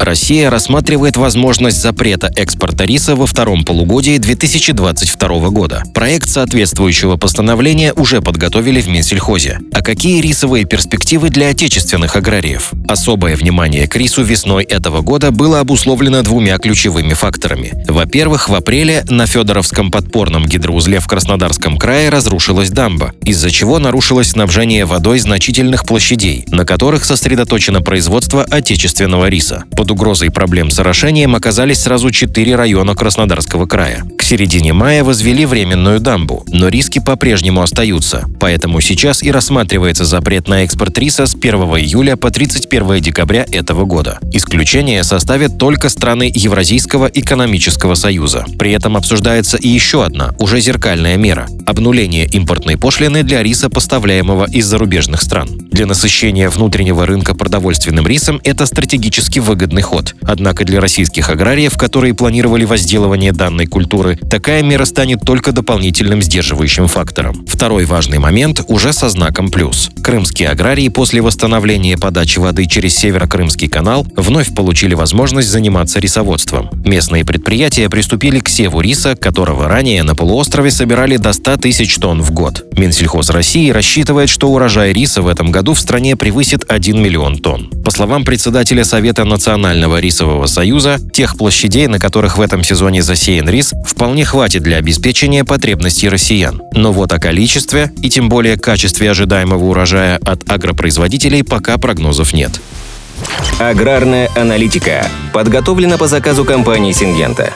Россия рассматривает возможность запрета экспорта риса во втором полугодии 2022 года. Проект соответствующего постановления уже подготовили в Минсельхозе. А какие рисовые перспективы для отечественных аграриев? Особое внимание к рису весной этого года было обусловлено двумя ключевыми факторами. Во-первых, в апреле на Федоровском подпорном гидроузле в Краснодарском крае разрушилась дамба, из-за чего нарушилось снабжение водой значительных площадей, на которых сосредоточено производство отечественного риса. Под под угрозой проблем с орошением оказались сразу четыре района Краснодарского края. К середине мая возвели временную дамбу, но риски по-прежнему остаются. Поэтому сейчас и рассматривается запрет на экспорт риса с 1 июля по 31 декабря этого года. Исключение составят только страны Евразийского экономического союза. При этом обсуждается и еще одна, уже зеркальная мера – обнуление импортной пошлины для риса, поставляемого из зарубежных стран. Для насыщения внутреннего рынка продовольственным рисом это стратегически выгодный выгодный ход. Однако для российских аграриев, которые планировали возделывание данной культуры, такая мера станет только дополнительным сдерживающим фактором. Второй важный момент уже со знаком «плюс». Крымские аграрии после восстановления подачи воды через Северо-Крымский канал вновь получили возможность заниматься рисоводством. Местные предприятия приступили к севу риса, которого ранее на полуострове собирали до 100 тысяч тонн в год. Минсельхоз России рассчитывает, что урожай риса в этом году в стране превысит 1 миллион тонн. По словам председателя Совета национального Национального рисового союза, тех площадей, на которых в этом сезоне засеян рис, вполне хватит для обеспечения потребностей россиян. Но вот о количестве и тем более качестве ожидаемого урожая от агропроизводителей пока прогнозов нет. Аграрная аналитика подготовлена по заказу компании «Сингента».